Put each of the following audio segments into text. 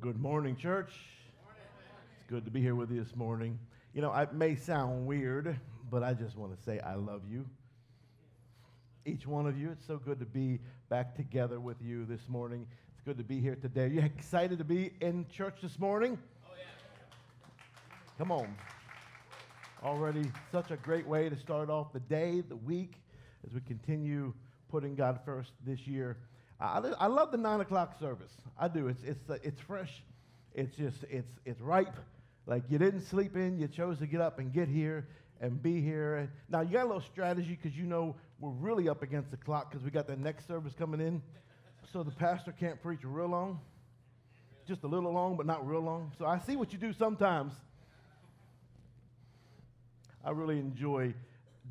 good morning, church. It's good to be here with you this morning. You know, it may sound weird, but I just want to say I love you. Each one of you. It's so good to be back together with you this morning. It's good to be here today. Are you excited to be in church this morning? Oh, yeah. Come on. Already such a great way to start off the day, the week, as we continue putting God first this year. I, I love the nine o'clock service. I do. It's, it's, uh, it's fresh. It's just, it's, it's ripe. Like you didn't sleep in, you chose to get up and get here and be here. Now, you got a little strategy because you know we're really up against the clock because we got the next service coming in. So the pastor can't preach real long, just a little long, but not real long. So I see what you do sometimes. I really enjoy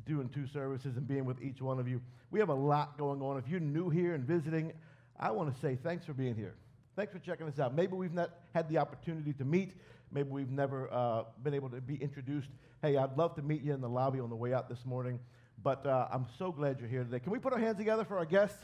doing two services and being with each one of you. We have a lot going on. If you're new here and visiting, I want to say thanks for being here. Thanks for checking us out. Maybe we've not had the opportunity to meet. Maybe we've never uh, been able to be introduced. Hey, I'd love to meet you in the lobby on the way out this morning. But uh, I'm so glad you're here today. Can we put our hands together for our guests?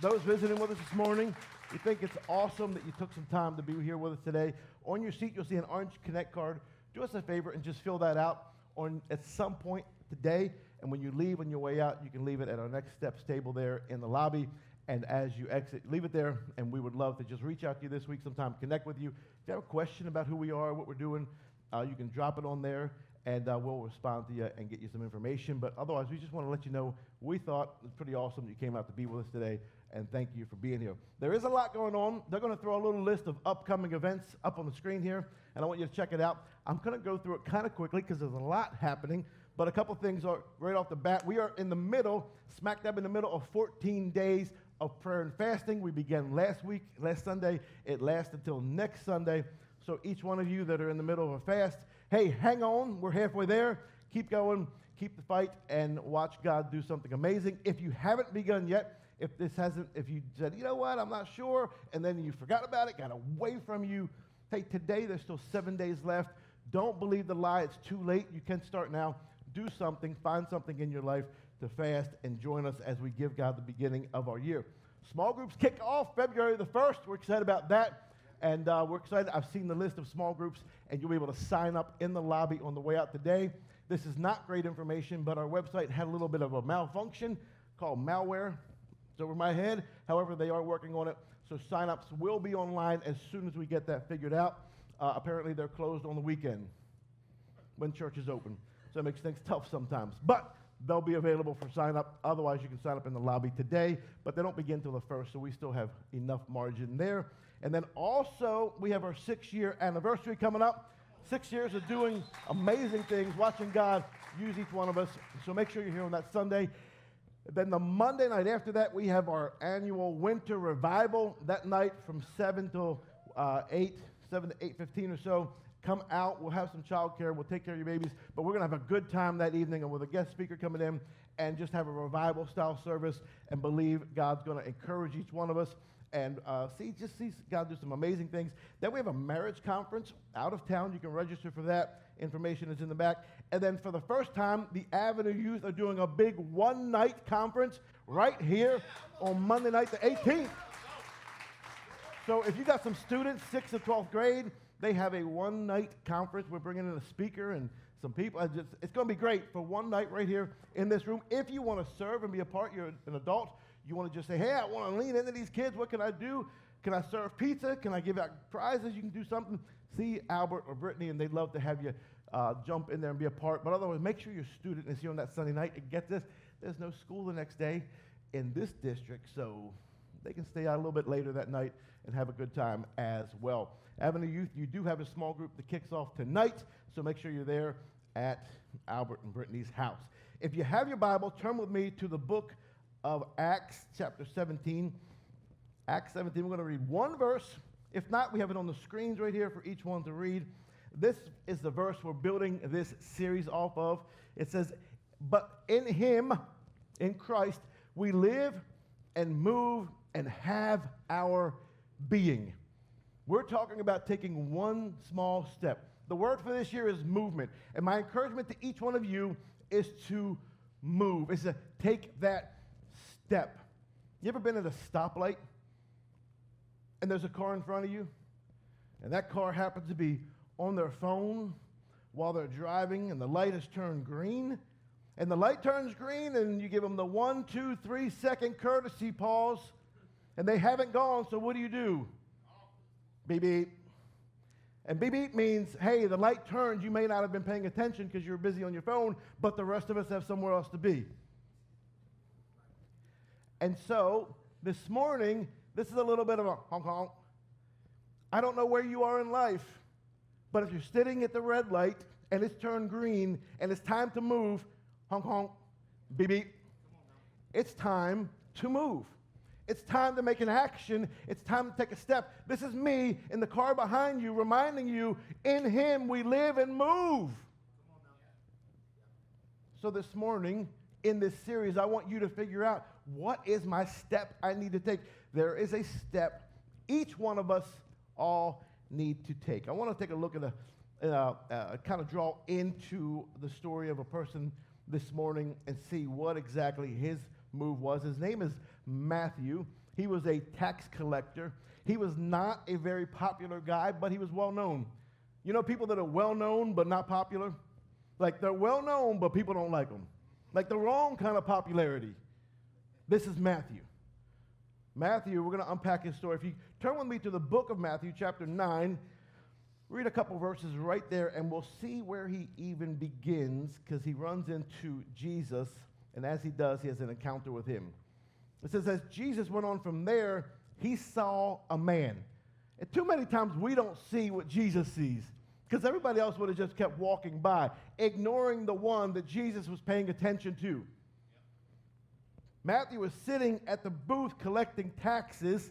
Those visiting with us this morning, we think it's awesome that you took some time to be here with us today. On your seat, you'll see an orange Connect card. Do us a favor and just fill that out. On at some point today, and when you leave on your way out, you can leave it at our next steps table there in the lobby. And as you exit, leave it there. And we would love to just reach out to you this week sometime, connect with you. If you have a question about who we are, what we're doing, uh, you can drop it on there and uh, we'll respond to you and get you some information. But otherwise, we just want to let you know we thought it was pretty awesome that you came out to be with us today, and thank you for being here. There is a lot going on. They're going to throw a little list of upcoming events up on the screen here, and I want you to check it out. I'm going to go through it kind of quickly because there's a lot happening. But a couple things are right off the bat. We are in the middle, smack dab in the middle of 14 days of prayer and fasting. We began last week, last Sunday. It lasts until next Sunday. So each one of you that are in the middle of a fast, hey, hang on. We're halfway there. Keep going. Keep the fight and watch God do something amazing. If you haven't begun yet, if this hasn't, if you said, you know what, I'm not sure, and then you forgot about it, got away from you, hey, today there's still seven days left. Don't believe the lie. It's too late. You can start now do something, find something in your life to fast and join us as we give God the beginning of our year. Small groups kick off February the 1st. We're excited about that. And uh, we're excited. I've seen the list of small groups, and you'll be able to sign up in the lobby on the way out today. This is not great information, but our website had a little bit of a malfunction called malware. It's over my head. However, they are working on it. So sign-ups will be online as soon as we get that figured out. Uh, apparently, they're closed on the weekend when church is open so it makes things tough sometimes. But they'll be available for sign up. Otherwise, you can sign up in the lobby today, but they don't begin till the first, so we still have enough margin there. And then also, we have our six year anniversary coming up. Six years of doing amazing things, watching God use each one of us. So make sure you're here on that Sunday. Then the Monday night after that, we have our annual winter revival. That night from 7 till uh, 8, 7 to 8.15 or so. Come out. We'll have some childcare. We'll take care of your babies. But we're going to have a good time that evening and with a guest speaker coming in and just have a revival style service and believe God's going to encourage each one of us and uh, see, just see God do some amazing things. Then we have a marriage conference out of town. You can register for that. Information is in the back. And then for the first time, the Avenue Youth are doing a big one night conference right here on Monday night, the 18th. So if you got some students, 6th to 12th grade, they have a one night conference. We're bringing in a speaker and some people. Just, it's going to be great for one night right here in this room. If you want to serve and be a part, you're an adult, you want to just say, hey, I want to lean into these kids. What can I do? Can I serve pizza? Can I give out prizes? You can do something. See Albert or Brittany, and they'd love to have you uh, jump in there and be a part. But otherwise, make sure your student is here on that Sunday night. And get this, there's no school the next day in this district, so they can stay out a little bit later that night and have a good time as well. Avenue Youth, you do have a small group that kicks off tonight, so make sure you're there at Albert and Brittany's house. If you have your Bible, turn with me to the book of Acts, chapter 17. Acts 17, we're going to read one verse. If not, we have it on the screens right here for each one to read. This is the verse we're building this series off of. It says, But in Him, in Christ, we live and move and have our being. We're talking about taking one small step. The word for this year is movement. And my encouragement to each one of you is to move, is to take that step. You ever been at a stoplight and there's a car in front of you? and that car happens to be on their phone while they're driving, and the light has turned green, and the light turns green, and you give them the one, two, three second courtesy pause, and they haven't gone, so what do you do? Beep beep. And beep beep means, hey, the light turned. You may not have been paying attention because you're busy on your phone, but the rest of us have somewhere else to be. And so this morning, this is a little bit of a honk honk. I don't know where you are in life, but if you're sitting at the red light and it's turned green and it's time to move, honk honk, beep beep, it's time to move. It's time to make an action. It's time to take a step. This is me in the car behind you reminding you in Him we live and move. So this morning in this series, I want you to figure out what is my step I need to take. There is a step each one of us all need to take. I want to take a look at a, kind of draw into the story of a person this morning and see what exactly his move was. His name is Matthew. He was a tax collector. He was not a very popular guy, but he was well known. You know, people that are well known but not popular? Like they're well known, but people don't like them. Like the wrong kind of popularity. This is Matthew. Matthew, we're going to unpack his story. If you turn with me to the book of Matthew, chapter 9, read a couple verses right there, and we'll see where he even begins because he runs into Jesus, and as he does, he has an encounter with him. It says, as Jesus went on from there, he saw a man. And too many times we don't see what Jesus sees because everybody else would have just kept walking by, ignoring the one that Jesus was paying attention to. Matthew was sitting at the booth collecting taxes.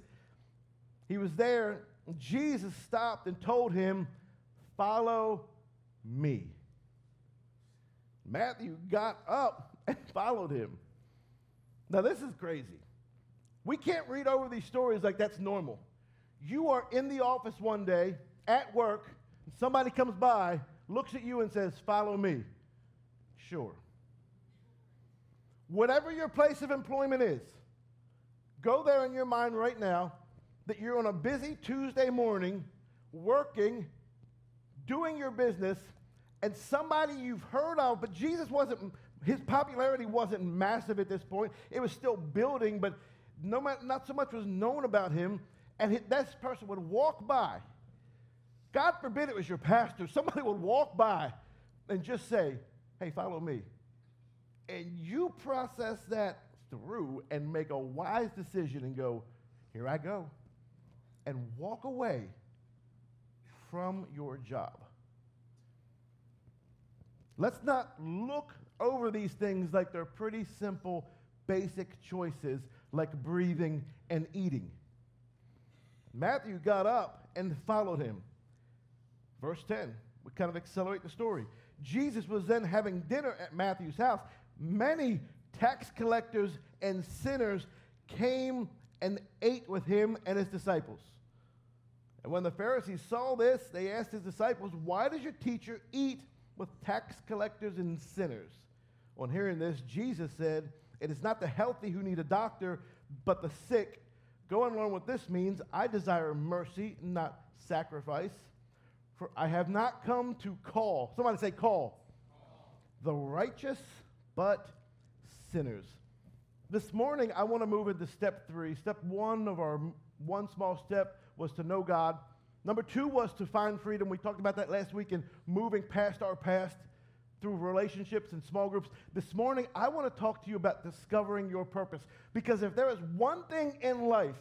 He was there. Jesus stopped and told him, Follow me. Matthew got up and followed him. Now, this is crazy. We can't read over these stories like that's normal. You are in the office one day at work, and somebody comes by, looks at you, and says, Follow me. Sure. Whatever your place of employment is, go there in your mind right now that you're on a busy Tuesday morning working, doing your business, and somebody you've heard of, but Jesus wasn't his popularity wasn't massive at this point. It was still building, but no, not so much was known about him. And this person would walk by. God forbid it was your pastor. Somebody would walk by and just say, Hey, follow me. And you process that through and make a wise decision and go, Here I go. And walk away from your job. Let's not look over these things like they're pretty simple, basic choices like breathing and eating. Matthew got up and followed him. Verse 10, we kind of accelerate the story. Jesus was then having dinner at Matthew's house. Many tax collectors and sinners came and ate with him and his disciples. And when the Pharisees saw this, they asked his disciples, Why does your teacher eat with tax collectors and sinners? On hearing this, Jesus said, It is not the healthy who need a doctor, but the sick. Go and learn what this means. I desire mercy, not sacrifice. For I have not come to call. Somebody say, call. The righteous, but sinners. This morning, I want to move into step three. Step one of our one small step was to know God. Number two was to find freedom. We talked about that last week in moving past our past through relationships and small groups. This morning, I want to talk to you about discovering your purpose. Because if there is one thing in life,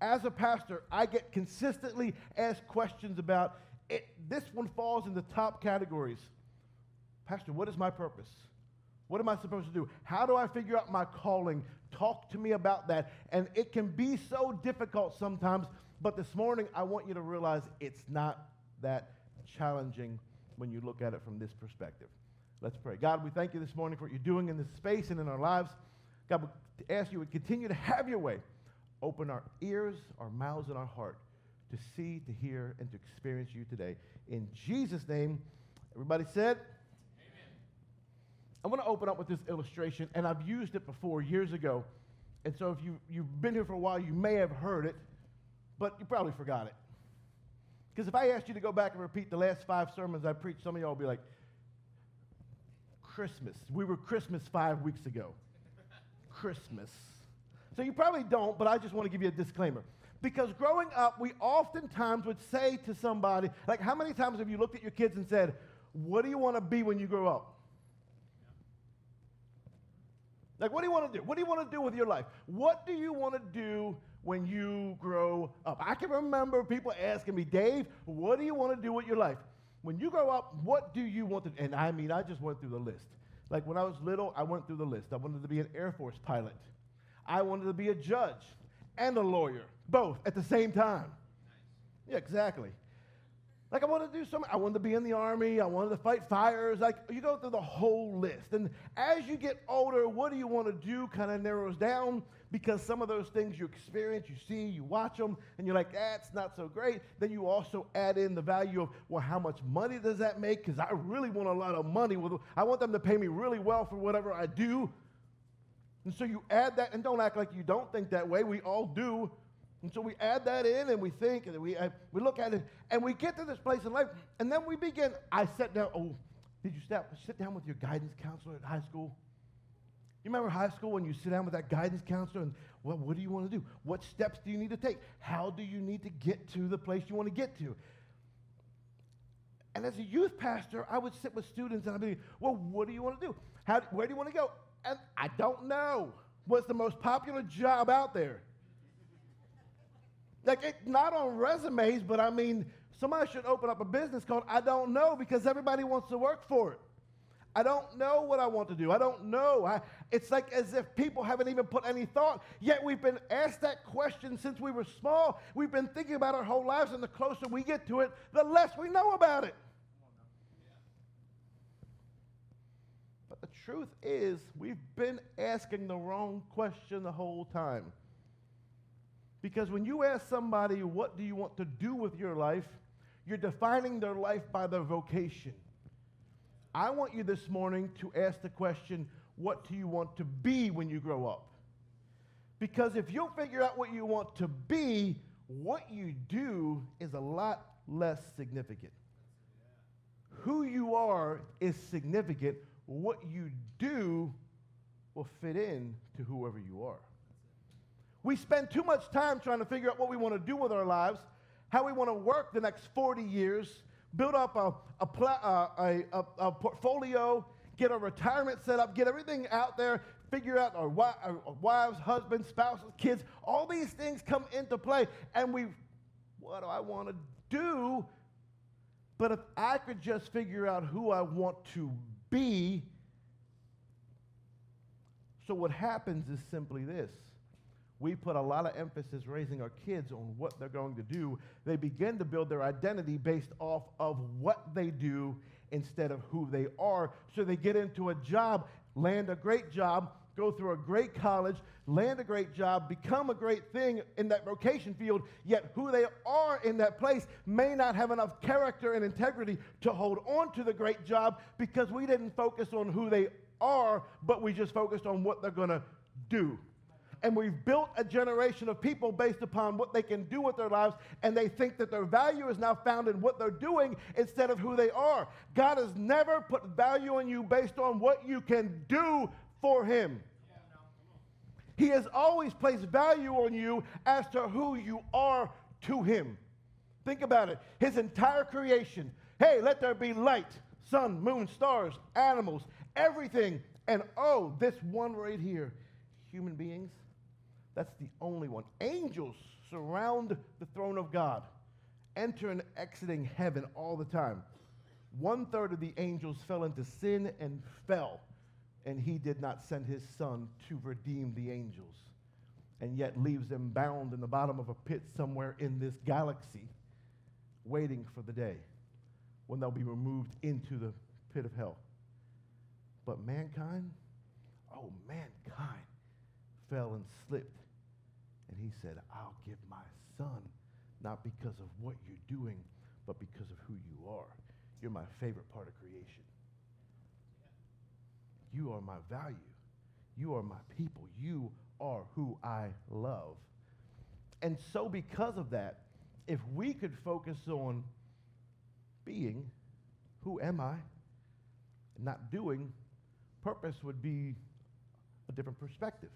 as a pastor, I get consistently asked questions about it. This one falls in the top categories. Pastor, what is my purpose? What am I supposed to do? How do I figure out my calling? Talk to me about that. And it can be so difficult sometimes, but this morning I want you to realize it's not that challenging when you look at it from this perspective. Let's pray. God, we thank you this morning for what you're doing in this space and in our lives. God, we ask you to continue to have your way. Open our ears, our mouths, and our heart to see, to hear, and to experience you today. In Jesus' name, everybody said, Amen. I want to open up with this illustration, and I've used it before years ago. And so if you, you've been here for a while, you may have heard it, but you probably forgot it. Because if I asked you to go back and repeat the last five sermons I preached, some of y'all will be like, Christmas. We were Christmas five weeks ago. Christmas. So you probably don't, but I just want to give you a disclaimer. Because growing up, we oftentimes would say to somebody, like, how many times have you looked at your kids and said, What do you want to be when you grow up? Like, what do you want to do? What do you want to do with your life? What do you want to do when you grow up? I can remember people asking me, Dave, what do you want to do with your life? When you grow up, what do you want to And I mean, I just went through the list. Like when I was little, I went through the list. I wanted to be an Air Force pilot. I wanted to be a judge and a lawyer, both at the same time. Yeah, exactly. Like I wanted to do something. I wanted to be in the army. I wanted to fight fires. Like you go through the whole list. And as you get older, what do you want to do kind of narrows down because some of those things you experience, you see, you watch them, and you're like, that's not so great. Then you also add in the value of, well, how much money does that make? Because I really want a lot of money. I want them to pay me really well for whatever I do. And so you add that, and don't act like you don't think that way. We all do. And so we add that in and we think and we, uh, we look at it and we get to this place in life and then we begin. I sat down. Oh, did you sit, sit down with your guidance counselor at high school? You remember high school when you sit down with that guidance counselor and, well, what do you want to do? What steps do you need to take? How do you need to get to the place you want to get to? And as a youth pastor, I would sit with students and I'd be, well, what do you want to do? How, where do you want to go? And I don't know. What's the most popular job out there? Like, it, not on resumes, but I mean, somebody should open up a business called I Don't Know because everybody wants to work for it. I don't know what I want to do. I don't know. I, it's like as if people haven't even put any thought. Yet we've been asked that question since we were small. We've been thinking about our whole lives, and the closer we get to it, the less we know about it. But the truth is, we've been asking the wrong question the whole time. Because when you ask somebody, what do you want to do with your life, you're defining their life by their vocation. I want you this morning to ask the question, what do you want to be when you grow up? Because if you'll figure out what you want to be, what you do is a lot less significant. Who you are is significant. What you do will fit in to whoever you are. We spend too much time trying to figure out what we want to do with our lives, how we want to work the next 40 years, build up a, a, uh, a, a, a portfolio, get a retirement set up, get everything out there, figure out our, our wives, husbands, spouses, kids. All these things come into play, and we, what do I want to do? But if I could just figure out who I want to be, so what happens is simply this we put a lot of emphasis raising our kids on what they're going to do. They begin to build their identity based off of what they do instead of who they are. So they get into a job, land a great job, go through a great college, land a great job, become a great thing in that vocation field, yet who they are in that place may not have enough character and integrity to hold on to the great job because we didn't focus on who they are, but we just focused on what they're going to do and we've built a generation of people based upon what they can do with their lives, and they think that their value is now found in what they're doing instead of who they are. God has never put value on you based on what you can do for Him. He has always placed value on you as to who you are to Him. Think about it. His entire creation. Hey, let there be light, sun, moon, stars, animals, everything. And oh, this one right here human beings. That's the only one. Angels surround the throne of God, enter and exiting heaven all the time. One third of the angels fell into sin and fell, and he did not send his son to redeem the angels, and yet leaves them bound in the bottom of a pit somewhere in this galaxy, waiting for the day when they'll be removed into the pit of hell. But mankind, oh, mankind fell and slipped and he said, I'll give my son, not because of what you're doing, but because of who you are. You're my favorite part of creation. You are my value. You are my people. You are who I love. And so, because of that, if we could focus on being, who am I, not doing, purpose would be a different perspective.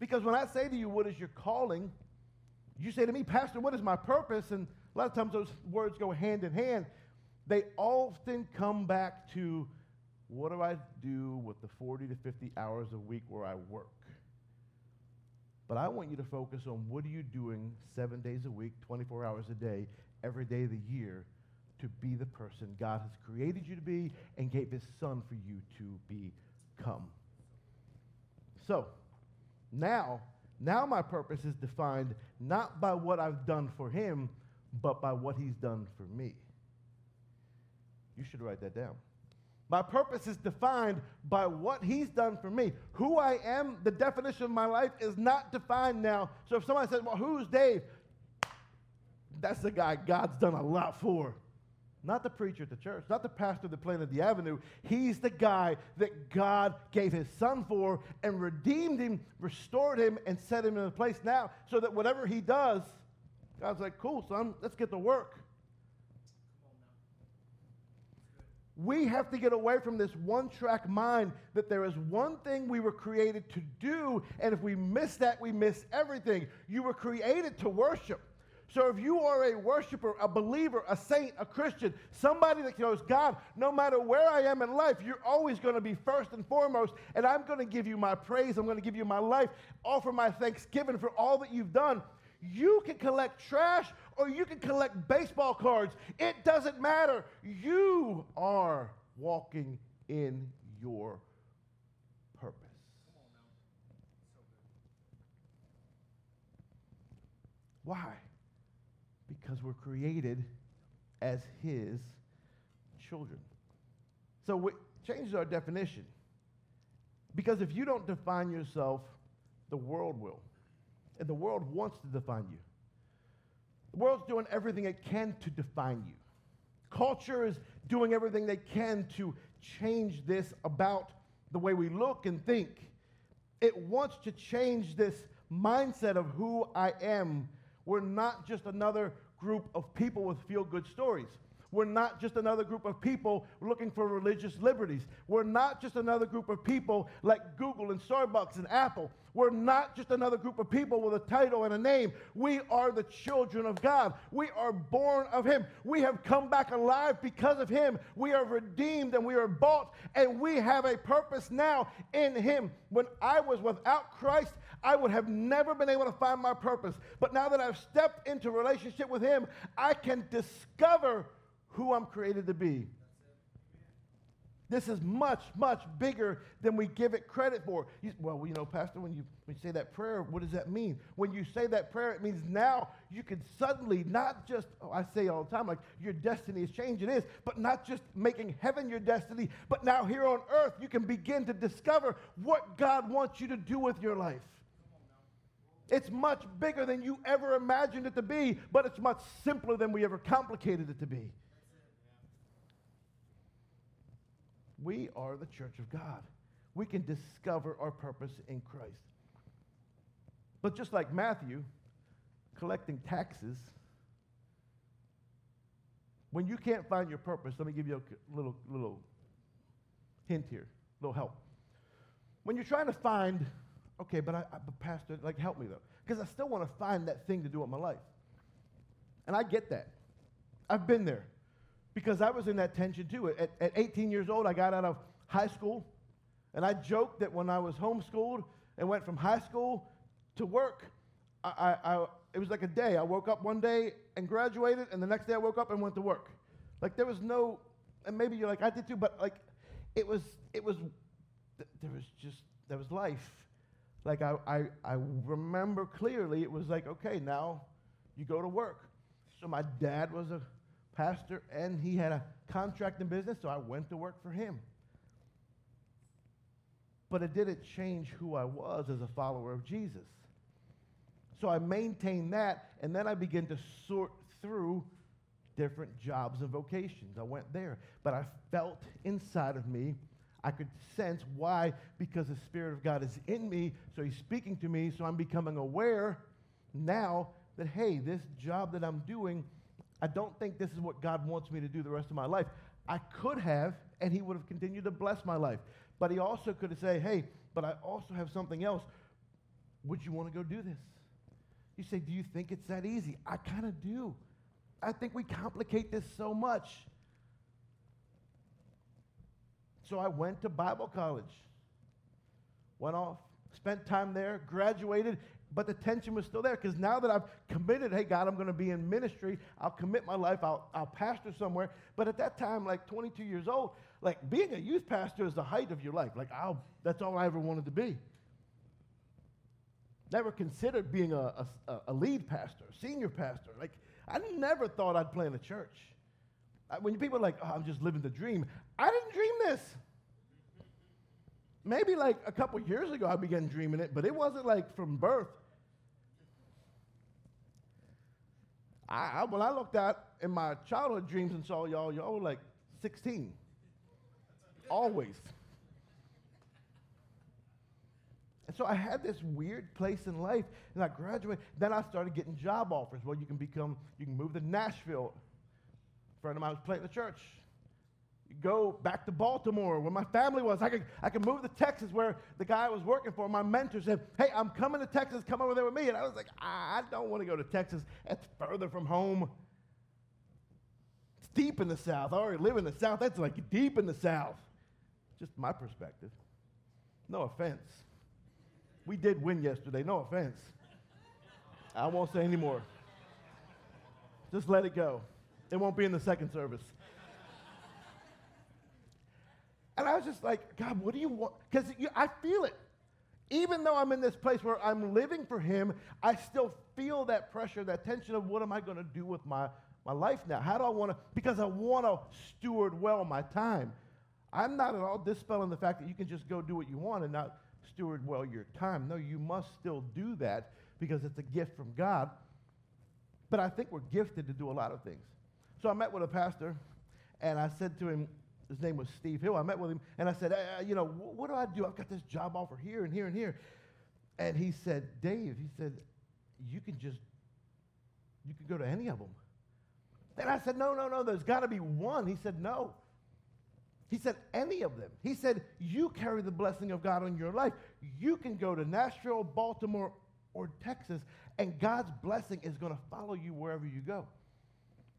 Because when I say to you, what is your calling? You say to me, Pastor, what is my purpose? And a lot of times those words go hand in hand. They often come back to what do I do with the 40 to 50 hours a week where I work? But I want you to focus on what are you doing seven days a week, 24 hours a day, every day of the year to be the person God has created you to be and gave his son for you to become. So, now, now my purpose is defined not by what I've done for him, but by what he's done for me. You should write that down. My purpose is defined by what he's done for me. Who I am, the definition of my life is not defined now. So if somebody says, Well, who's Dave? That's the guy God's done a lot for. Not the preacher at the church, not the pastor that planted the avenue. He's the guy that God gave his son for and redeemed him, restored him, and set him in a place now so that whatever he does, God's like, cool, son, let's get to work. We have to get away from this one track mind that there is one thing we were created to do, and if we miss that, we miss everything. You were created to worship. So if you are a worshiper, a believer, a saint, a Christian, somebody that knows God, no matter where I am in life, you're always going to be first and foremost. And I'm going to give you my praise. I'm going to give you my life, offer my thanksgiving for all that you've done. You can collect trash or you can collect baseball cards. It doesn't matter. You are walking in your purpose. Why? Because we're created as His children. So it changes our definition. Because if you don't define yourself, the world will. And the world wants to define you. The world's doing everything it can to define you. Culture is doing everything they can to change this about the way we look and think. It wants to change this mindset of who I am. We're not just another group of people with feel good stories. We're not just another group of people looking for religious liberties. We're not just another group of people like Google and Starbucks and Apple. We're not just another group of people with a title and a name. We are the children of God. We are born of Him. We have come back alive because of Him. We are redeemed and we are bought, and we have a purpose now in Him. When I was without Christ, I would have never been able to find my purpose. But now that I've stepped into relationship with Him, I can discover who I'm created to be. This is much, much bigger than we give it credit for. You, well, you know, Pastor, when you, when you say that prayer, what does that mean? When you say that prayer, it means now you can suddenly not just, oh, I say all the time, like your destiny is changing, it is, but not just making heaven your destiny, but now here on earth, you can begin to discover what God wants you to do with your life. It's much bigger than you ever imagined it to be, but it's much simpler than we ever complicated it to be. We are the church of God. We can discover our purpose in Christ. But just like Matthew, collecting taxes, when you can't find your purpose, let me give you a little, little hint here, a little help. When you're trying to find, okay, but I, I but Pastor, like, help me though, because I still want to find that thing to do with my life. And I get that. I've been there because I was in that tension too. At, at 18 years old, I got out of high school, and I joked that when I was homeschooled and went from high school to work, I, I, I, it was like a day. I woke up one day and graduated, and the next day I woke up and went to work. Like there was no, and maybe you're like I did too, but like it was, it was, there was just there was life. Like I, I, I remember clearly, it was like okay, now you go to work. So my dad was a pastor, and he had a contracting business, so I went to work for him. But it didn't change who I was as a follower of Jesus. So I maintained that, and then I began to sort through different jobs and vocations. I went there, but I felt inside of me, I could sense why, because the Spirit of God is in me, so He's speaking to me, so I'm becoming aware now that, hey, this job that I'm doing, I don't think this is what God wants me to do the rest of my life. I could have, and He would have continued to bless my life. But He also could have said, hey, but I also have something else. Would you want to go do this? You say, do you think it's that easy? I kind of do. I think we complicate this so much. So I went to Bible college, went off, spent time there, graduated, but the tension was still there because now that I've committed, hey, God, I'm going to be in ministry, I'll commit my life, I'll, I'll pastor somewhere. But at that time, like 22 years old, like being a youth pastor is the height of your life. Like, I'll, that's all I ever wanted to be. Never considered being a, a, a lead pastor, senior pastor. Like, I never thought I'd plant a church. When people are like, oh, I'm just living the dream, I didn't dream this. Maybe like a couple years ago I began dreaming it, but it wasn't like from birth. I, I, when I looked out in my childhood dreams and saw y'all, y'all were like 16. Always. And so I had this weird place in life, and I graduated. Then I started getting job offers. Well, you can become, you can move to Nashville. A friend of mine was planting the church go back to Baltimore where my family was. I could, I could move to Texas where the guy I was working for, my mentor said, Hey, I'm coming to Texas, come over there with me. And I was like, I don't want to go to Texas. That's further from home. It's deep in the South. I already live in the South. That's like deep in the South. Just my perspective. No offense. We did win yesterday. No offense. I won't say anymore. Just let it go. It won't be in the second service. And I was just like, God, what do you want? Because I feel it. Even though I'm in this place where I'm living for Him, I still feel that pressure, that tension of what am I going to do with my, my life now? How do I want to? Because I want to steward well my time. I'm not at all dispelling the fact that you can just go do what you want and not steward well your time. No, you must still do that because it's a gift from God. But I think we're gifted to do a lot of things. So I met with a pastor and I said to him, his name was Steve Hill. I met with him and I said, uh, you know, wh- what do I do? I've got this job offer here and here and here. And he said, Dave, he said, you can just, you can go to any of them. And I said, no, no, no, there's got to be one. He said, no. He said, any of them. He said, you carry the blessing of God on your life. You can go to Nashville, Baltimore, or Texas, and God's blessing is going to follow you wherever you go.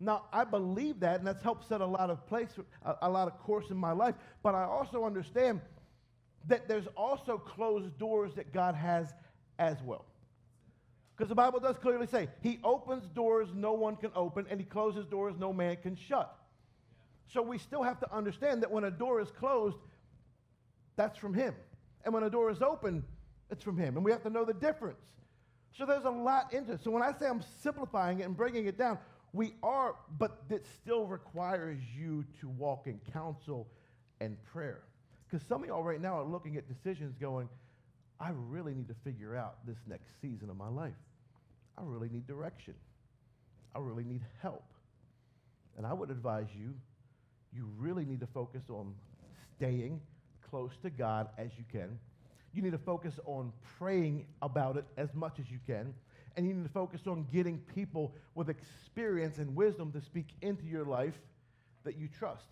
Now, I believe that, and that's helped set a lot of place, a, a lot of course in my life. But I also understand that there's also closed doors that God has as well. Because the Bible does clearly say, He opens doors no one can open, and He closes doors no man can shut. So we still have to understand that when a door is closed, that's from Him. And when a door is open, it's from Him. And we have to know the difference. So there's a lot into it. So when I say I'm simplifying it and breaking it down, we are, but that still requires you to walk in counsel and prayer. Because some of y'all right now are looking at decisions going, I really need to figure out this next season of my life. I really need direction. I really need help. And I would advise you, you really need to focus on staying close to God as you can. You need to focus on praying about it as much as you can and you need to focus on getting people with experience and wisdom to speak into your life that you trust.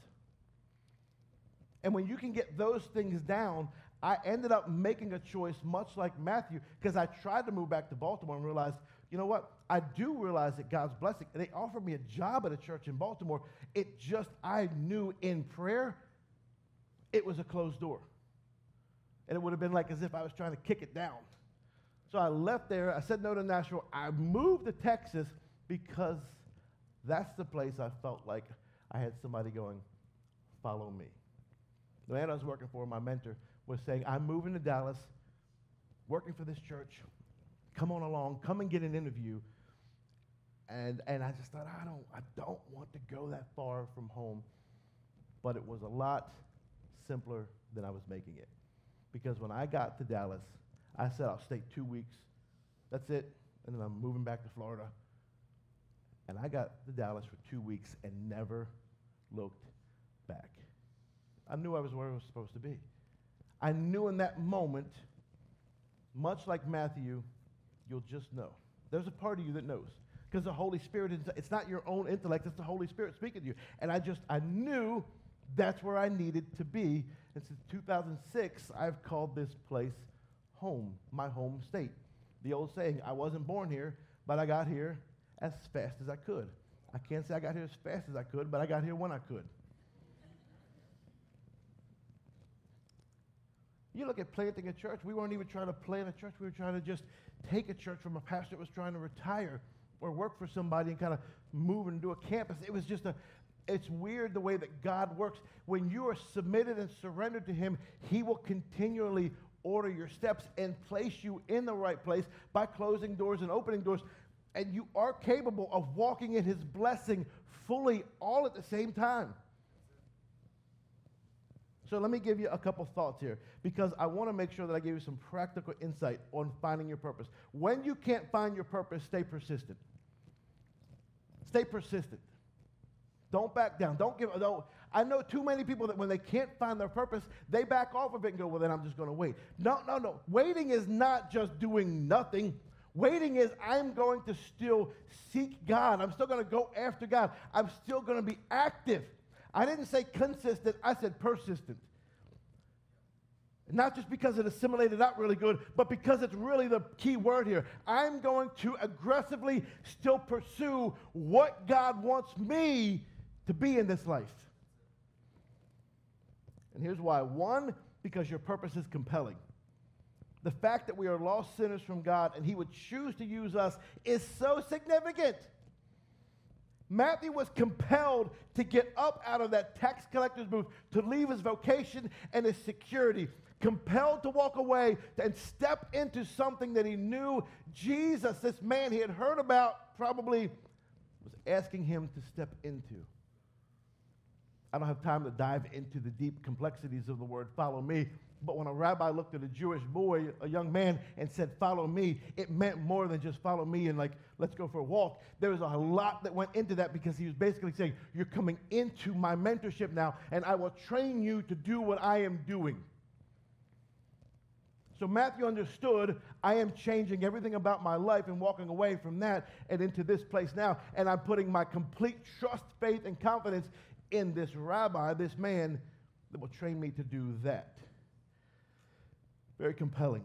And when you can get those things down, I ended up making a choice much like Matthew because I tried to move back to Baltimore and realized, you know what? I do realize that God's blessing. They offered me a job at a church in Baltimore. It just, I knew in prayer, it was a closed door. And it would have been like as if I was trying to kick it down. So I left there. I said no to Nashville. I moved to Texas because that's the place I felt like I had somebody going, follow me. The man I was working for, my mentor, was saying, I'm moving to Dallas, working for this church. Come on along. Come and get an interview. And, and I just thought, I don't, I don't want to go that far from home. But it was a lot simpler than I was making it. Because when I got to Dallas, I said I'll stay two weeks. That's it. And then I'm moving back to Florida. And I got to Dallas for two weeks and never looked back. I knew I was where I was supposed to be. I knew in that moment, much like Matthew, you'll just know. There's a part of you that knows. Because the Holy Spirit, is, it's not your own intellect, it's the Holy Spirit speaking to you. And I just, I knew that's where I needed to be. And since 2006, I've called this place home, my home state. The old saying, I wasn't born here, but I got here as fast as I could. I can't say I got here as fast as I could, but I got here when I could. You look at planting a church, we weren't even trying to plant a church. We were trying to just take a church from a pastor that was trying to retire or work for somebody and kind of move into a campus. It was just a, it's weird the way that God works. When you are submitted and surrendered to Him, He will continually order your steps and place you in the right place by closing doors and opening doors. And you are capable of walking in His blessing fully all at the same time. So let me give you a couple thoughts here because I want to make sure that I give you some practical insight on finding your purpose. When you can't find your purpose, stay persistent. Stay persistent. Don't back down. Don't give don't I know too many people that when they can't find their purpose, they back off of it and go, "Well, then I'm just going to wait." No, no, no. Waiting is not just doing nothing. Waiting is I'm going to still seek God. I'm still going to go after God. I'm still going to be active. I didn't say consistent, I said persistent. Not just because it assimilated out really good, but because it's really the key word here. I'm going to aggressively still pursue what God wants me to be in this life. And here's why. One, because your purpose is compelling. The fact that we are lost sinners from God and He would choose to use us is so significant. Matthew was compelled to get up out of that tax collector's booth, to leave his vocation and his security, compelled to walk away and step into something that he knew Jesus, this man he had heard about, probably was asking him to step into. I don't have time to dive into the deep complexities of the word follow me, but when a rabbi looked at a Jewish boy, a young man, and said, Follow me, it meant more than just follow me and like, let's go for a walk. There was a lot that went into that because he was basically saying, You're coming into my mentorship now, and I will train you to do what I am doing. So Matthew understood I am changing everything about my life and walking away from that and into this place now. And I'm putting my complete trust, faith, and confidence in this rabbi, this man that will train me to do that. Very compelling.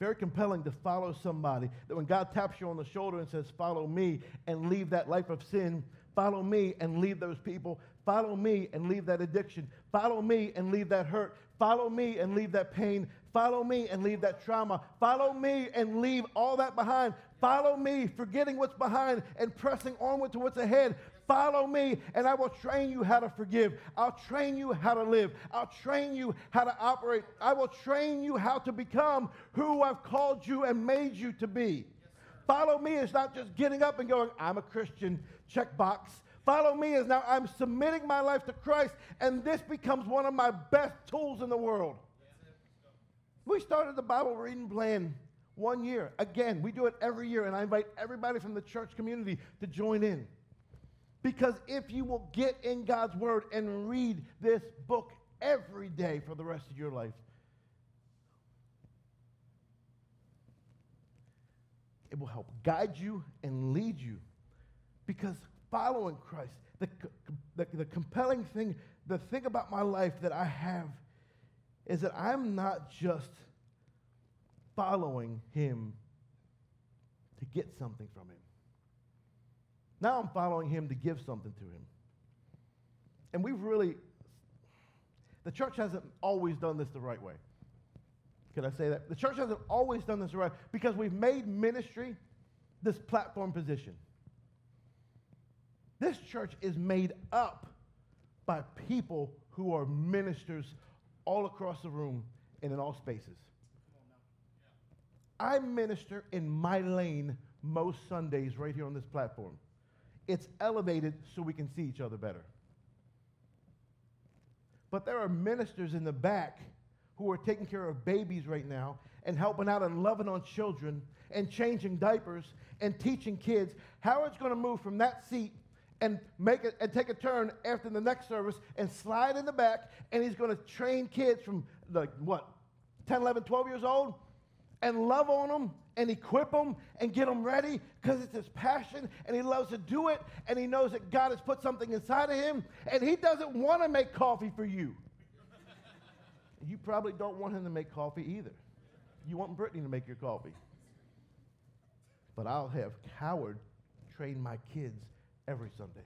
Very compelling to follow somebody. That when God taps you on the shoulder and says, Follow me and leave that life of sin, follow me and leave those people, follow me and leave that addiction, follow me and leave that hurt, follow me and leave that pain, follow me and leave that trauma, follow me and leave all that behind, follow me, forgetting what's behind and pressing onward to what's ahead. Follow me, and I will train you how to forgive. I'll train you how to live. I'll train you how to operate. I will train you how to become who I've called you and made you to be. Follow me is not just getting up and going, I'm a Christian, check box. Follow me is now I'm submitting my life to Christ, and this becomes one of my best tools in the world. We started the Bible reading plan one year. Again, we do it every year, and I invite everybody from the church community to join in. Because if you will get in God's Word and read this book every day for the rest of your life, it will help guide you and lead you. Because following Christ, the, the, the compelling thing, the thing about my life that I have is that I'm not just following Him to get something from Him. Now I'm following him to give something to him. And we've really, the church hasn't always done this the right way. Could I say that? The church hasn't always done this right because we've made ministry this platform position. This church is made up by people who are ministers all across the room and in all spaces. I minister in my lane most Sundays right here on this platform. It's elevated so we can see each other better. But there are ministers in the back who are taking care of babies right now and helping out and loving on children and changing diapers and teaching kids. Howard's going to move from that seat and make it and take a turn after the next service and slide in the back and he's going to train kids from like what 10 11 12 years old and love on them and equip them and get them ready because it's his passion and he loves to do it and he knows that God has put something inside of him and he doesn't want to make coffee for you. you probably don't want him to make coffee either. You want Brittany to make your coffee. But I'll have Howard train my kids every Sunday.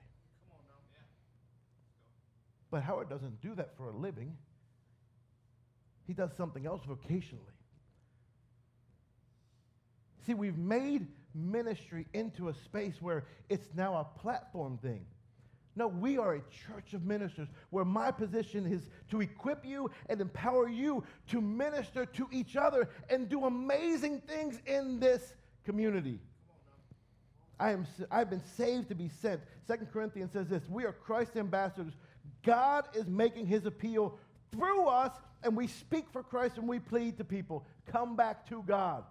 But Howard doesn't do that for a living. He does something else vocationally. See, we've made ministry into a space where it's now a platform thing. No, we are a church of ministers where my position is to equip you and empower you to minister to each other and do amazing things in this community. I am, I've been saved to be sent. Second Corinthians says this We are Christ's ambassadors. God is making his appeal through us, and we speak for Christ and we plead to people come back to God.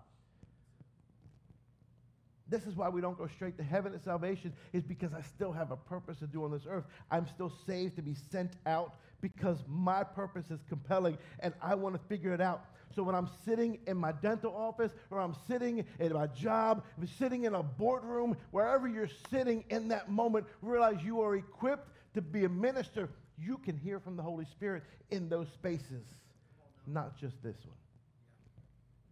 This is why we don't go straight to heaven at salvation, is because I still have a purpose to do on this earth. I'm still saved to be sent out because my purpose is compelling and I want to figure it out. So when I'm sitting in my dental office or I'm sitting in my job, I'm sitting in a boardroom, wherever you're sitting in that moment, realize you are equipped to be a minister. You can hear from the Holy Spirit in those spaces, not just this one.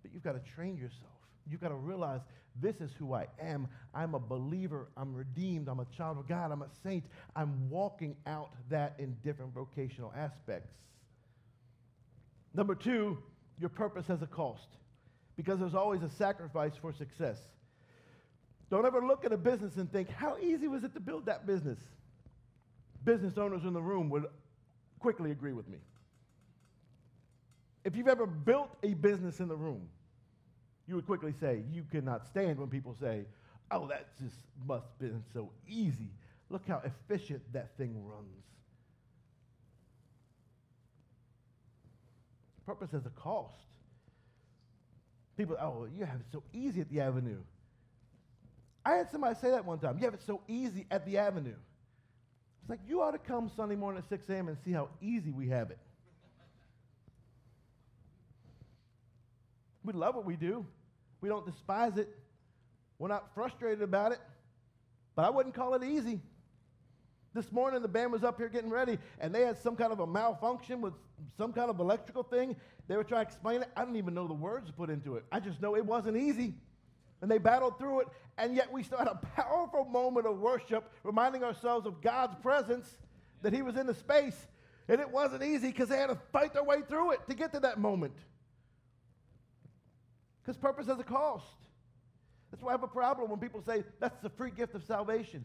But you've got to train yourself. You've got to realize this is who I am. I'm a believer. I'm redeemed. I'm a child of God. I'm a saint. I'm walking out that in different vocational aspects. Number two, your purpose has a cost because there's always a sacrifice for success. Don't ever look at a business and think, how easy was it to build that business? Business owners in the room would quickly agree with me. If you've ever built a business in the room, you would quickly say, you cannot stand when people say, oh, that just must have been so easy. Look how efficient that thing runs. Purpose has a cost. People, oh, you have it so easy at the avenue. I had somebody say that one time. You have it so easy at the avenue. It's like, you ought to come Sunday morning at 6 a.m. and see how easy we have it. We love what we do. We don't despise it. We're not frustrated about it. But I wouldn't call it easy. This morning, the band was up here getting ready, and they had some kind of a malfunction with some kind of electrical thing. They were trying to explain it. I didn't even know the words to put into it. I just know it wasn't easy. And they battled through it, and yet we still had a powerful moment of worship, reminding ourselves of God's presence, that He was in the space. And it wasn't easy because they had to fight their way through it to get to that moment. Because purpose has a cost. That's why I have a problem when people say that's the free gift of salvation.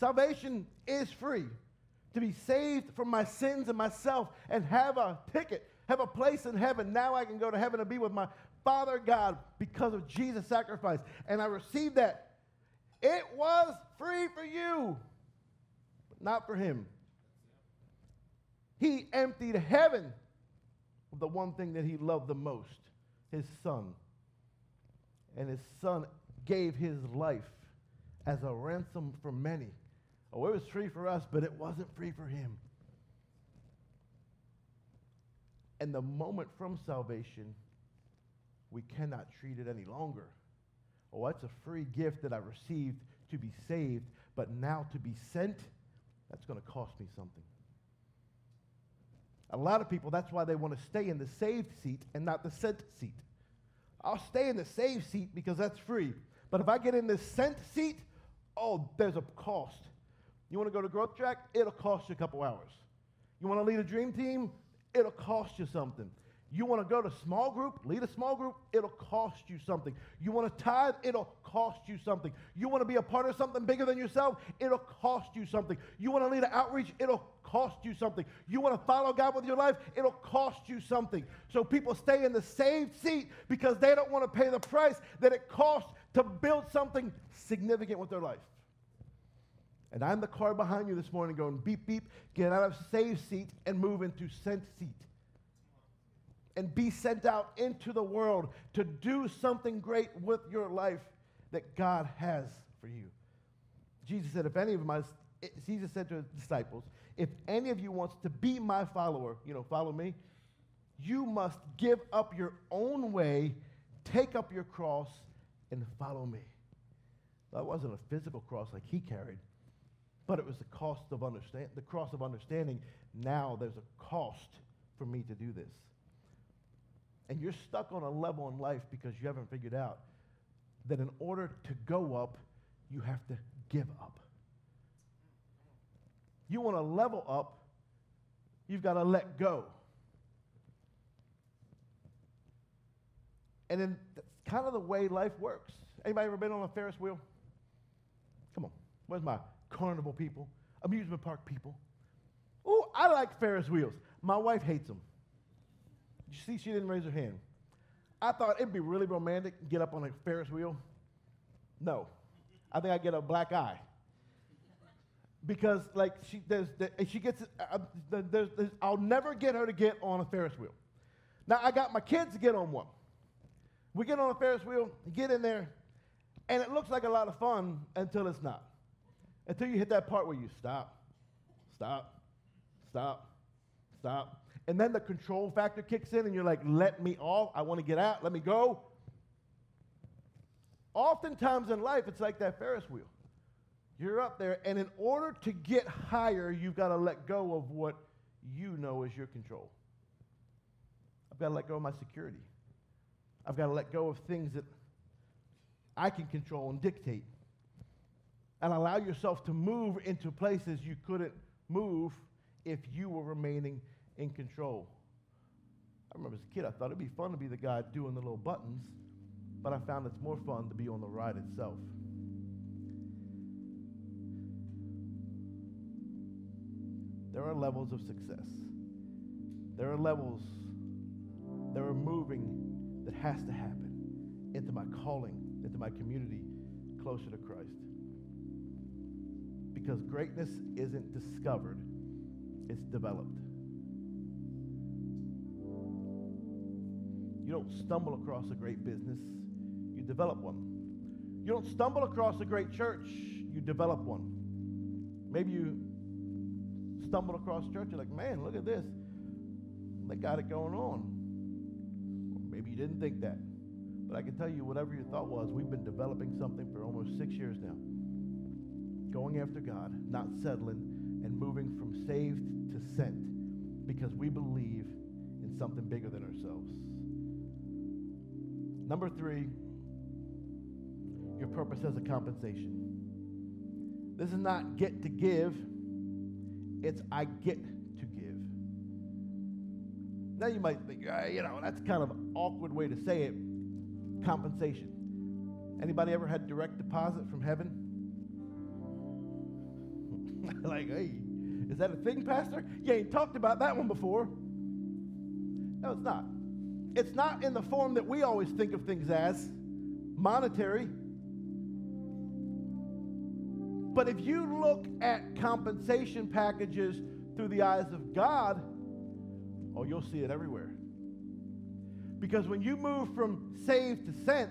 Salvation is free. To be saved from my sins and myself and have a ticket, have a place in heaven. Now I can go to heaven and be with my Father God because of Jesus' sacrifice. And I received that. It was free for you, but not for him. He emptied heaven the one thing that he loved the most his son. And his son gave his life as a ransom for many. Oh, it was free for us, but it wasn't free for him. And the moment from salvation, we cannot treat it any longer. Oh, that's a free gift that I received to be saved, but now to be sent, that's going to cost me something. A lot of people, that's why they want to stay in the saved seat and not the sent seat. I'll stay in the saved seat because that's free. But if I get in the sent seat, oh, there's a cost. You want to go to growth track? It'll cost you a couple hours. You want to lead a dream team? It'll cost you something. You want to go to small group, lead a small group, it'll cost you something. You want to tithe, it'll cost you something. You want to be a part of something bigger than yourself, it'll cost you something. You want to lead an outreach, it'll cost you something. You want to follow God with your life, it'll cost you something. So people stay in the saved seat because they don't want to pay the price that it costs to build something significant with their life. And I'm the car behind you this morning going beep, beep, get out of saved seat and move into sent seat and be sent out into the world to do something great with your life that God has for you. Jesus said, if any of my, Jesus said to his disciples, if any of you wants to be my follower, you know, follow me, You must give up your own way, take up your cross, and follow me. That wasn't a physical cross like he carried, but it was the cost of understand the cross of understanding. Now there's a cost for me to do this. And you're stuck on a level in life because you haven't figured out that in order to go up, you have to give up. You want to level up, you've got to let go. And then that's kind of the way life works. Anybody ever been on a Ferris wheel? Come on. Where's my carnival people? Amusement park people. Oh, I like Ferris wheels. My wife hates them. You see, she didn't raise her hand. I thought it'd be really romantic to get up on a Ferris wheel. No. I think I get a black eye. Because, like, she, there's, there, she gets, uh, there's, there's, I'll never get her to get on a Ferris wheel. Now, I got my kids to get on one. We get on a Ferris wheel, get in there, and it looks like a lot of fun until it's not. Until you hit that part where you stop, stop, stop, stop. And then the control factor kicks in, and you're like, let me off. I want to get out. Let me go. Oftentimes in life, it's like that Ferris wheel. You're up there, and in order to get higher, you've got to let go of what you know is your control. I've got to let go of my security. I've got to let go of things that I can control and dictate. And allow yourself to move into places you couldn't move if you were remaining in control. I remember as a kid, I thought it'd be fun to be the guy doing the little buttons, but I found it's more fun to be on the ride itself. There are levels of success. There are levels. There are moving that has to happen into my calling, into my community, closer to Christ. Because greatness isn't discovered, it's developed. Don't stumble across a great business, you develop one. You don't stumble across a great church, you develop one. Maybe you stumble across church, you're like, man, look at this. They got it going on. Or maybe you didn't think that. But I can tell you, whatever your thought was, we've been developing something for almost six years now. Going after God, not settling, and moving from saved to sent because we believe in something bigger than ourselves. Number three, your purpose as a compensation. This is not get to give, it's I get to give. Now you might think, uh, you know, that's kind of an awkward way to say it. Compensation. Anybody ever had direct deposit from heaven? like, hey, is that a thing, Pastor? You ain't talked about that one before. No, it's not. It's not in the form that we always think of things as monetary. But if you look at compensation packages through the eyes of God, oh, you'll see it everywhere. Because when you move from saved to sent,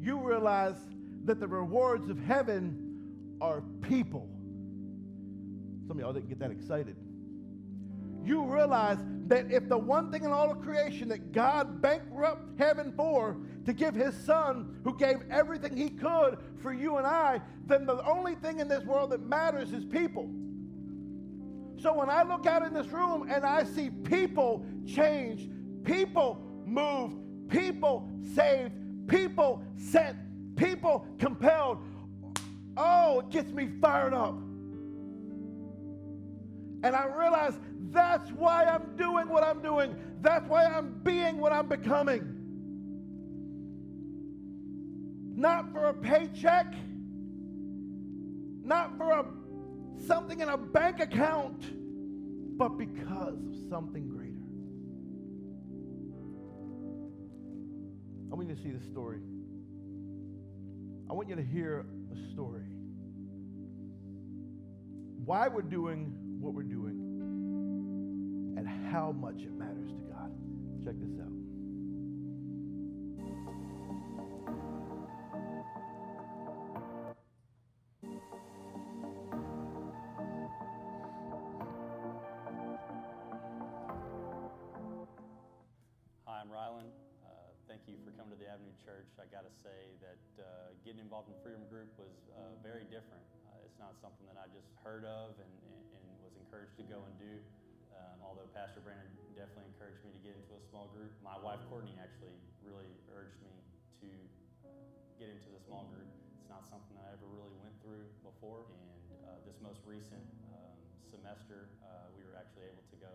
you realize that the rewards of heaven are people. Some of y'all didn't get that excited. You realize that if the one thing in all of creation that God bankrupt heaven for to give his son who gave everything he could for you and I, then the only thing in this world that matters is people. So when I look out in this room and I see people change, people moved, people saved, people sent, people compelled. Oh, it gets me fired up. And I realize that's why I'm doing what I'm doing. That's why I'm being what I'm becoming. Not for a paycheck, not for a something in a bank account, but because of something greater. I want you to see the story. I want you to hear a story. Why we're doing what we're doing and how much it matters to God. Check this out. Hi, I'm Rylan. Uh, thank you for coming to the Avenue Church. I got to say that uh, getting involved in Freedom Group was uh, very different. Uh, it's not something that I just heard of and, and, and was encouraged to go and do. Um, although Pastor Brandon definitely encouraged me to get into a small group, my wife Courtney actually really urged me to uh, get into the small group. It's not something I ever really went through before, and uh, this most recent um, semester, uh, we were actually able to go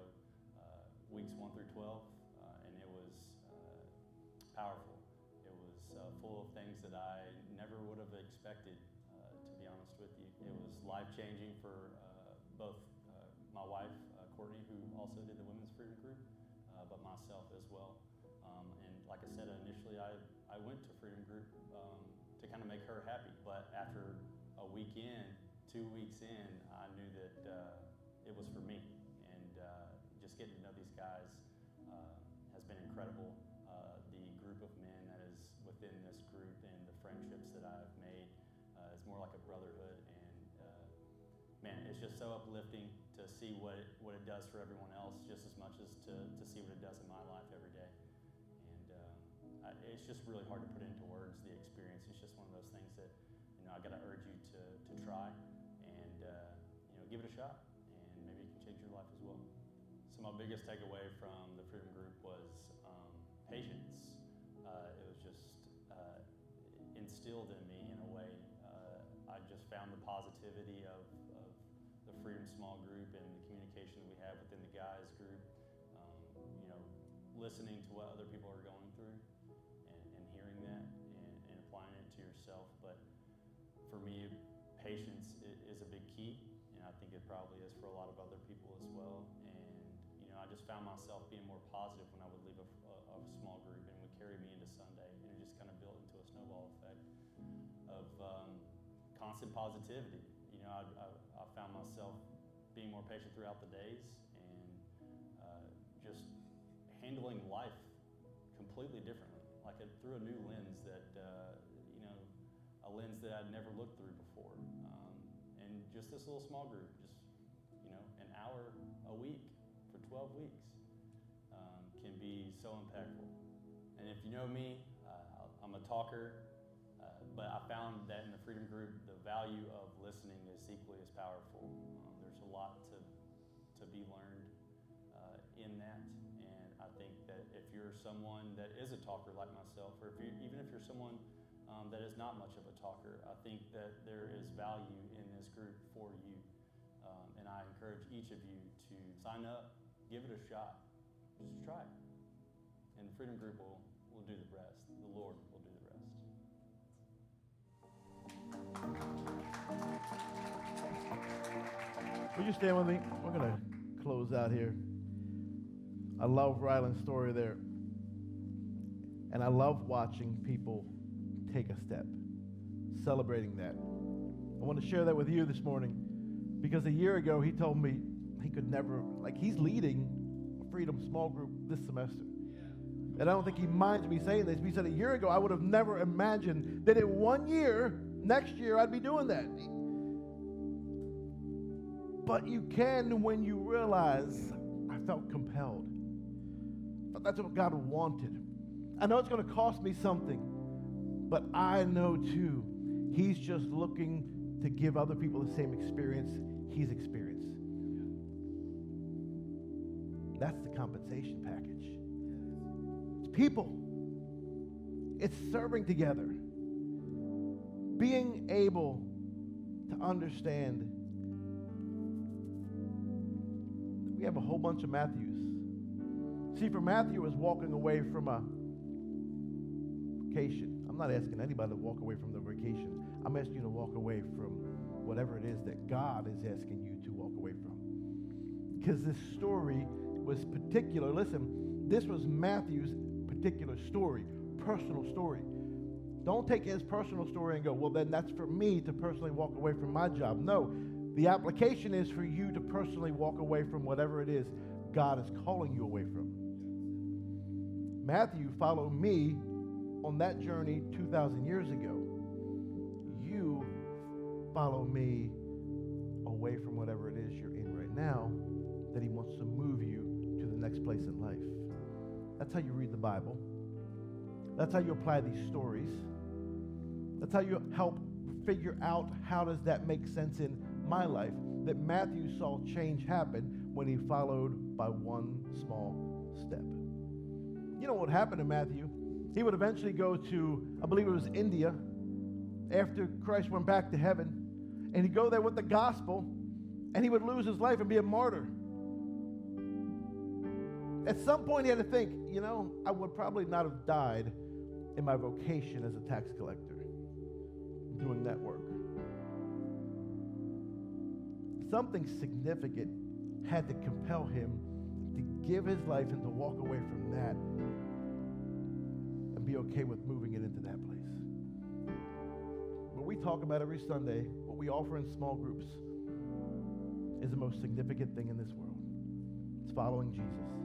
uh, weeks 1 through 12 powerful. It was uh, powerful it was full of things that I never would have expected, uh, to be honest with you. It was life changing two weeks in, I knew that uh, it was for me. And uh, just getting to know these guys uh, has been incredible the group of men that is within this group and the friendships that I've made. Uh, it's more like a brotherhood, and uh, man, it's just so uplifting to see what it, what it does for everyone else, just as much as to, to see what it does in my life every day. And um, I, it's just really hard to biggest takeaway from the Freedom Group was um, patience uh, it was just uh, instilled in me in a way. Uh, I just found the positivity of, of, the Freedom Small Group and the communication that we have within the guys group. Um, you know, listening to what other people are going through and, and hearing that and, and, applying it to yourself. But for me, patience is a big key, and I think it probably is for a lot of other found myself being more positive when I would leave a, a, a small group and would carry me into Sunday, and it just kind of built into a snowball effect of um, constant positivity. You know, I, I, I, found myself being more patient throughout the days and uh, just handling life completely differently, like a, through a new lens that, uh, you know, a lens that I'd never looked through before. Um, and just this little small group, 12 weeks um, can be so impactful. And if you know me, uh, I'm a talker, uh, but I found that in the Freedom Group, the value of listening is equally as powerful. Um, there's a lot to, to be learned uh, in that. And I think that if you're someone that is a talker like myself, or if you, even if you're someone um, that is not much of a talker, I think that there is value in this group for you. Um, and I encourage each of you to sign up, give it a shot, just try it. And Freedom Group will will do the rest. The Lord will do the rest. Will you stand with me? We're going to close out here. I love Ryland's story there. And I love watching people take a step, celebrating that. I want to share that with you this morning because a year ago he told me he could never, like, he's leading a Freedom small group this semester. And I don't think he minds me saying this. He said a year ago, I would have never imagined that in one year, next year, I'd be doing that. But you can when you realize I felt compelled. But that's what God wanted. I know it's going to cost me something, but I know too, He's just looking to give other people the same experience He's experienced. That's the compensation package It's people. It's serving together. Being able to understand. We have a whole bunch of Matthews. See, for Matthew is walking away from a vacation. I'm not asking anybody to walk away from the vacation. I'm asking you to walk away from whatever it is that God is asking you to walk away from. Because this story was particular. Listen, this was Matthew's particular story, personal story. Don't take his personal story and go, well, then that's for me to personally walk away from my job. No, the application is for you to personally walk away from whatever it is God is calling you away from. Matthew followed me on that journey 2,000 years ago. You follow me away from whatever it is you're in right now that he wants to move you next place in life. That's how you read the Bible. That's how you apply these stories. That's how you help figure out how does that make sense in my life. That Matthew saw change happen when he followed by one small step. You know what happened to Matthew? He would eventually go to, I believe it was India, after Christ went back to heaven, and he'd go there with the gospel, and he would lose his life and be a martyr. At some point, he had to think, you know, I would probably not have died in my vocation as a tax collector, doing that work. Something significant had to compel him to give his life and to walk away from that and be okay with moving it into that place. What we talk about every Sunday, what we offer in small groups, is the most significant thing in this world. It's following Jesus.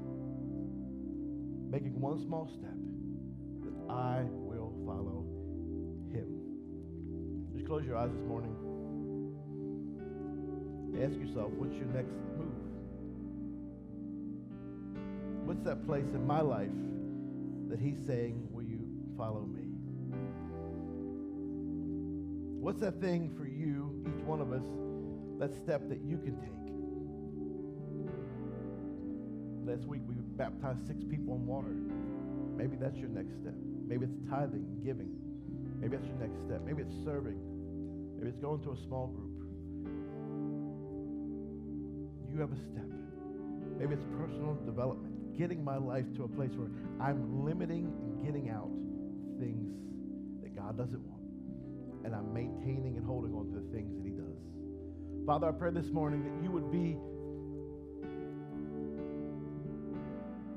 Making one small step that I will follow him. Just close your eyes this morning. Ask yourself, what's your next move? What's that place in my life that he's saying, will you follow me? What's that thing for you, each one of us, that step that you can take? Last week we baptized six people in water. Maybe that's your next step. Maybe it's tithing, giving. Maybe that's your next step. Maybe it's serving. Maybe it's going to a small group. You have a step. Maybe it's personal development, getting my life to a place where I'm limiting and getting out things that God doesn't want. And I'm maintaining and holding on to the things that He does. Father, I pray this morning that you would be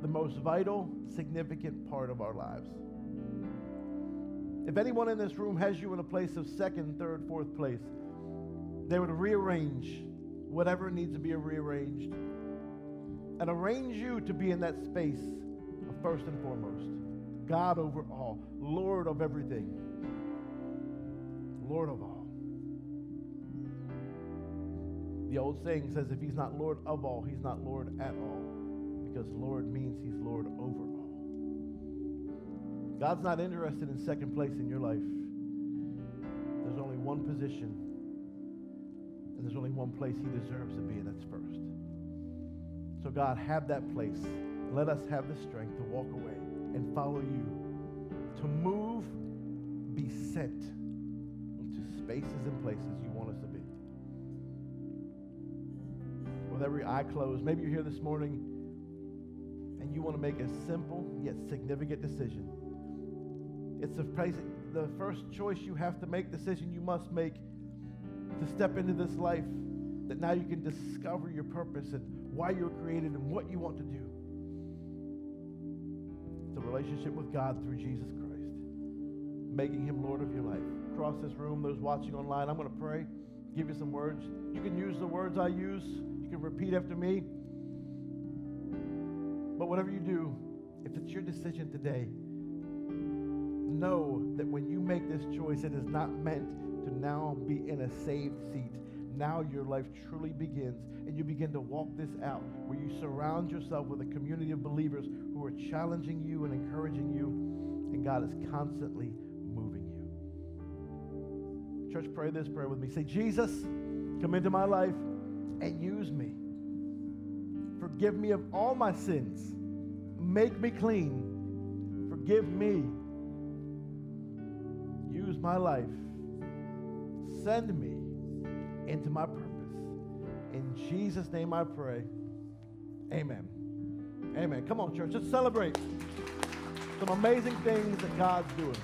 the most vital, significant part of our lives. If anyone in this room has you in a place of second, third, fourth place, they would rearrange whatever needs to be rearranged and arrange you to be in that space of first and foremost. God over all, Lord of everything, Lord of all. The old saying says if he's not Lord of all, he's not Lord at all, because Lord means he's Lord over all. God's not interested in second place in your life. There's only one position, and there's only one place he deserves to be, and that's first. So, God, have that place. Let us have the strength to walk away and follow you, to move, be sent into spaces and places you want us to be. With every eye closed, maybe you're here this morning and you want to make a simple yet significant decision. It's the, place, the first choice you have to make, decision you must make to step into this life that now you can discover your purpose and why you were created and what you want to do. It's a relationship with God through Jesus Christ, making him Lord of your life. Across this room, those watching online, I'm going to pray, give you some words. You can use the words I use, you can repeat after me. But whatever you do, if it's your decision today, know that when you make this choice, it is not meant to now be in a saved seat now your life truly begins and you begin to walk this out where you surround yourself with a community of believers who are challenging you and encouraging you, and God is constantly moving you. Church, pray this prayer with me. Say, Jesus, come into my life and use me. Forgive me of all my sins. Make me clean. Forgive me. Use my life. Send me into my purpose. In Jesus' name I pray. Amen. Amen. Come on, church. Let's celebrate some amazing things that God's doing.